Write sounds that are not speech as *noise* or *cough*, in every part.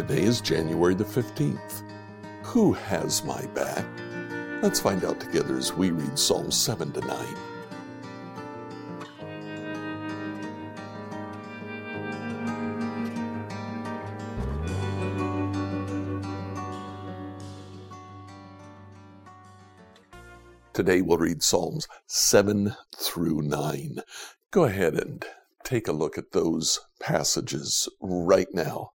Today is January the 15th. Who has my back? Let's find out together as we read Psalms 7 to 9. Today we'll read Psalms 7 through 9. Go ahead and take a look at those passages right now.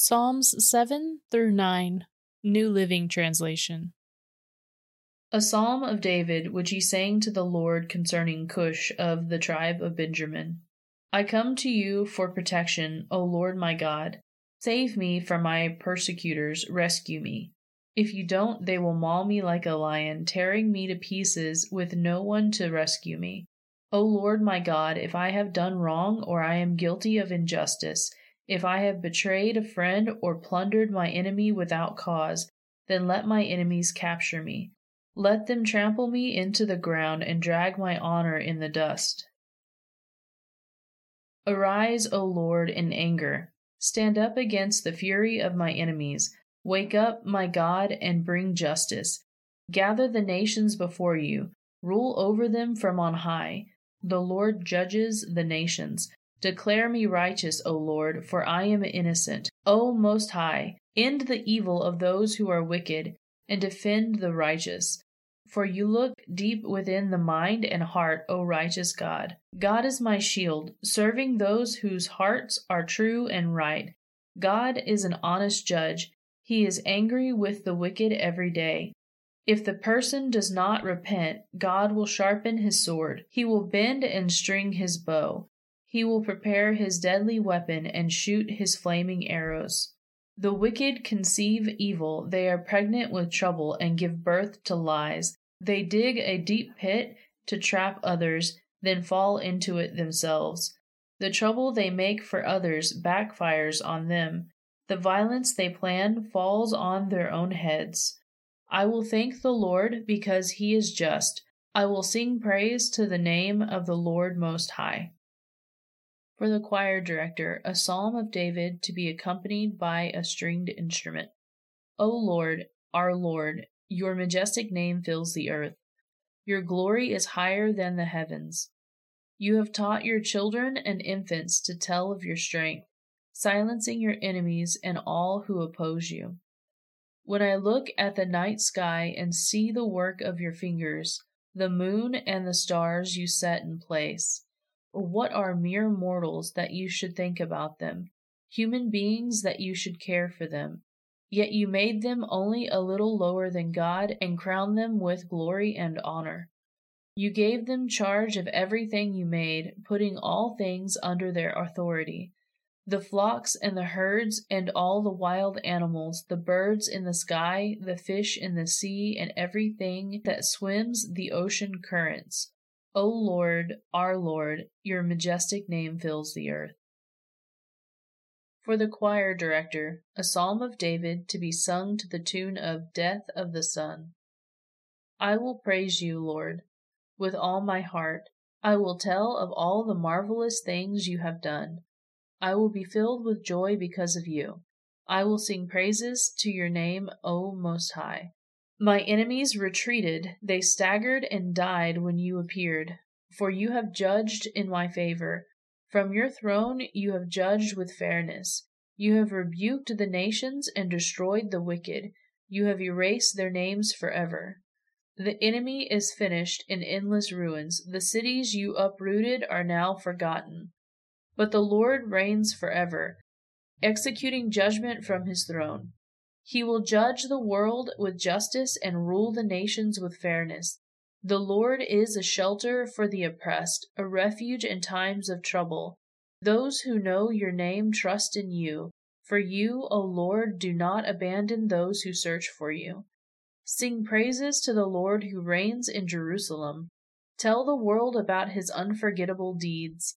Psalms 7 through 9, New Living Translation. A psalm of David which he sang to the Lord concerning Cush of the tribe of Benjamin. I come to you for protection, O Lord my God. Save me from my persecutors, rescue me. If you don't, they will maul me like a lion, tearing me to pieces with no one to rescue me. O Lord my God, if I have done wrong or I am guilty of injustice, if I have betrayed a friend or plundered my enemy without cause, then let my enemies capture me. Let them trample me into the ground and drag my honor in the dust. Arise, O Lord, in anger. Stand up against the fury of my enemies. Wake up, my God, and bring justice. Gather the nations before you. Rule over them from on high. The Lord judges the nations. Declare me righteous, O Lord, for I am innocent. O Most High, end the evil of those who are wicked, and defend the righteous. For you look deep within the mind and heart, O righteous God. God is my shield, serving those whose hearts are true and right. God is an honest judge. He is angry with the wicked every day. If the person does not repent, God will sharpen his sword. He will bend and string his bow. He will prepare his deadly weapon and shoot his flaming arrows. The wicked conceive evil, they are pregnant with trouble and give birth to lies. They dig a deep pit to trap others, then fall into it themselves. The trouble they make for others backfires on them. The violence they plan falls on their own heads. I will thank the Lord because he is just. I will sing praise to the name of the Lord Most High for the choir director, a psalm of David to be accompanied by a stringed instrument. O Lord, our Lord, your majestic name fills the earth. Your glory is higher than the heavens. You have taught your children and infants to tell of your strength, silencing your enemies and all who oppose you. When I look at the night sky and see the work of your fingers, the moon and the stars you set in place, what are mere mortals that you should think about them, human beings that you should care for them? Yet you made them only a little lower than God and crowned them with glory and honor. You gave them charge of everything you made, putting all things under their authority the flocks and the herds and all the wild animals, the birds in the sky, the fish in the sea, and everything that swims the ocean currents. O Lord, our Lord, your majestic name fills the earth. For the choir director, a psalm of David to be sung to the tune of Death of the Son. I will praise you, Lord, with all my heart. I will tell of all the marvelous things you have done. I will be filled with joy because of you. I will sing praises to your name, O Most High. My enemies retreated, they staggered and died when you appeared, for you have judged in my favor. From your throne you have judged with fairness. You have rebuked the nations and destroyed the wicked. You have erased their names forever. The enemy is finished in endless ruins. The cities you uprooted are now forgotten. But the Lord reigns forever, executing judgment from his throne. He will judge the world with justice and rule the nations with fairness. The Lord is a shelter for the oppressed, a refuge in times of trouble. Those who know your name trust in you. For you, O Lord, do not abandon those who search for you. Sing praises to the Lord who reigns in Jerusalem. Tell the world about his unforgettable deeds.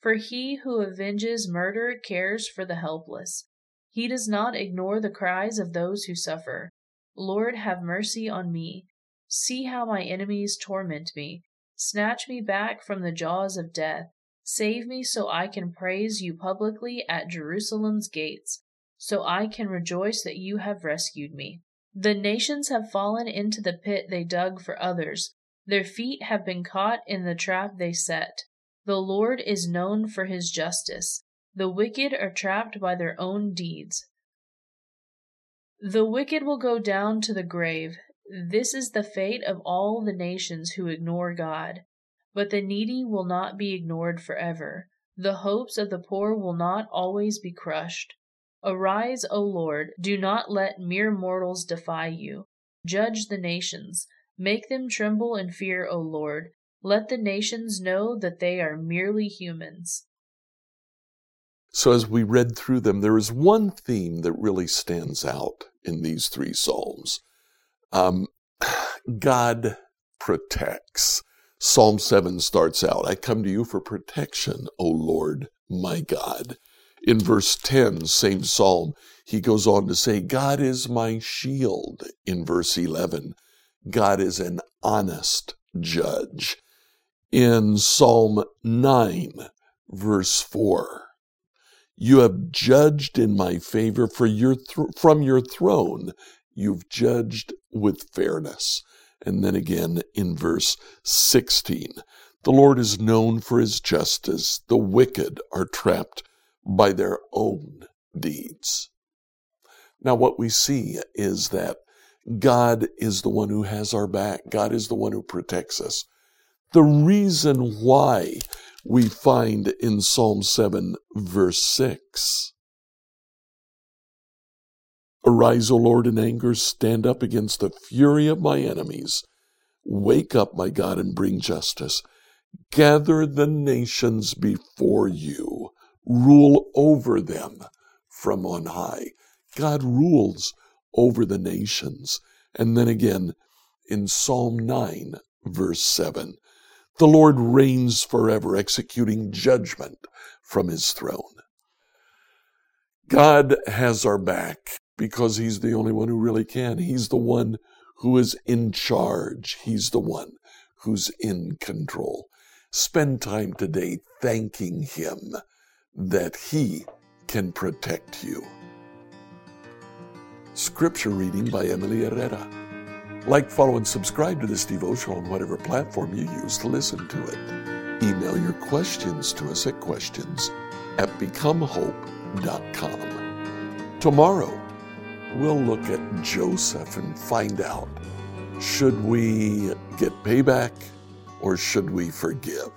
For he who avenges murder cares for the helpless. He does not ignore the cries of those who suffer. Lord, have mercy on me. See how my enemies torment me. Snatch me back from the jaws of death. Save me so I can praise you publicly at Jerusalem's gates, so I can rejoice that you have rescued me. The nations have fallen into the pit they dug for others. Their feet have been caught in the trap they set. The Lord is known for his justice. The wicked are trapped by their own deeds. The wicked will go down to the grave. This is the fate of all the nations who ignore God. But the needy will not be ignored forever. The hopes of the poor will not always be crushed. Arise, O Lord, do not let mere mortals defy you. Judge the nations. Make them tremble in fear, O Lord. Let the nations know that they are merely humans. So, as we read through them, there is one theme that really stands out in these three Psalms um, *sighs* God protects. Psalm 7 starts out I come to you for protection, O Lord, my God. In verse 10, same psalm, he goes on to say, God is my shield. In verse 11, God is an honest judge. In Psalm 9, verse 4, you have judged in my favor for your th- from your throne. You've judged with fairness. And then again in verse 16, the Lord is known for his justice. The wicked are trapped by their own deeds. Now, what we see is that God is the one who has our back. God is the one who protects us. The reason why we find in Psalm 7, verse 6 Arise, O Lord, in anger, stand up against the fury of my enemies. Wake up, my God, and bring justice. Gather the nations before you. Rule over them from on high. God rules over the nations. And then again in Psalm 9, verse 7, the Lord reigns forever, executing judgment from his throne. God has our back because he's the only one who really can. He's the one who is in charge. He's the one who's in control. Spend time today thanking him that he can protect you. Scripture reading by Emily Herrera. Like, follow, and subscribe to this devotional on whatever platform you use to listen to it. Email your questions to us at questions at becomehope.com. Tomorrow, we'll look at Joseph and find out should we get payback or should we forgive?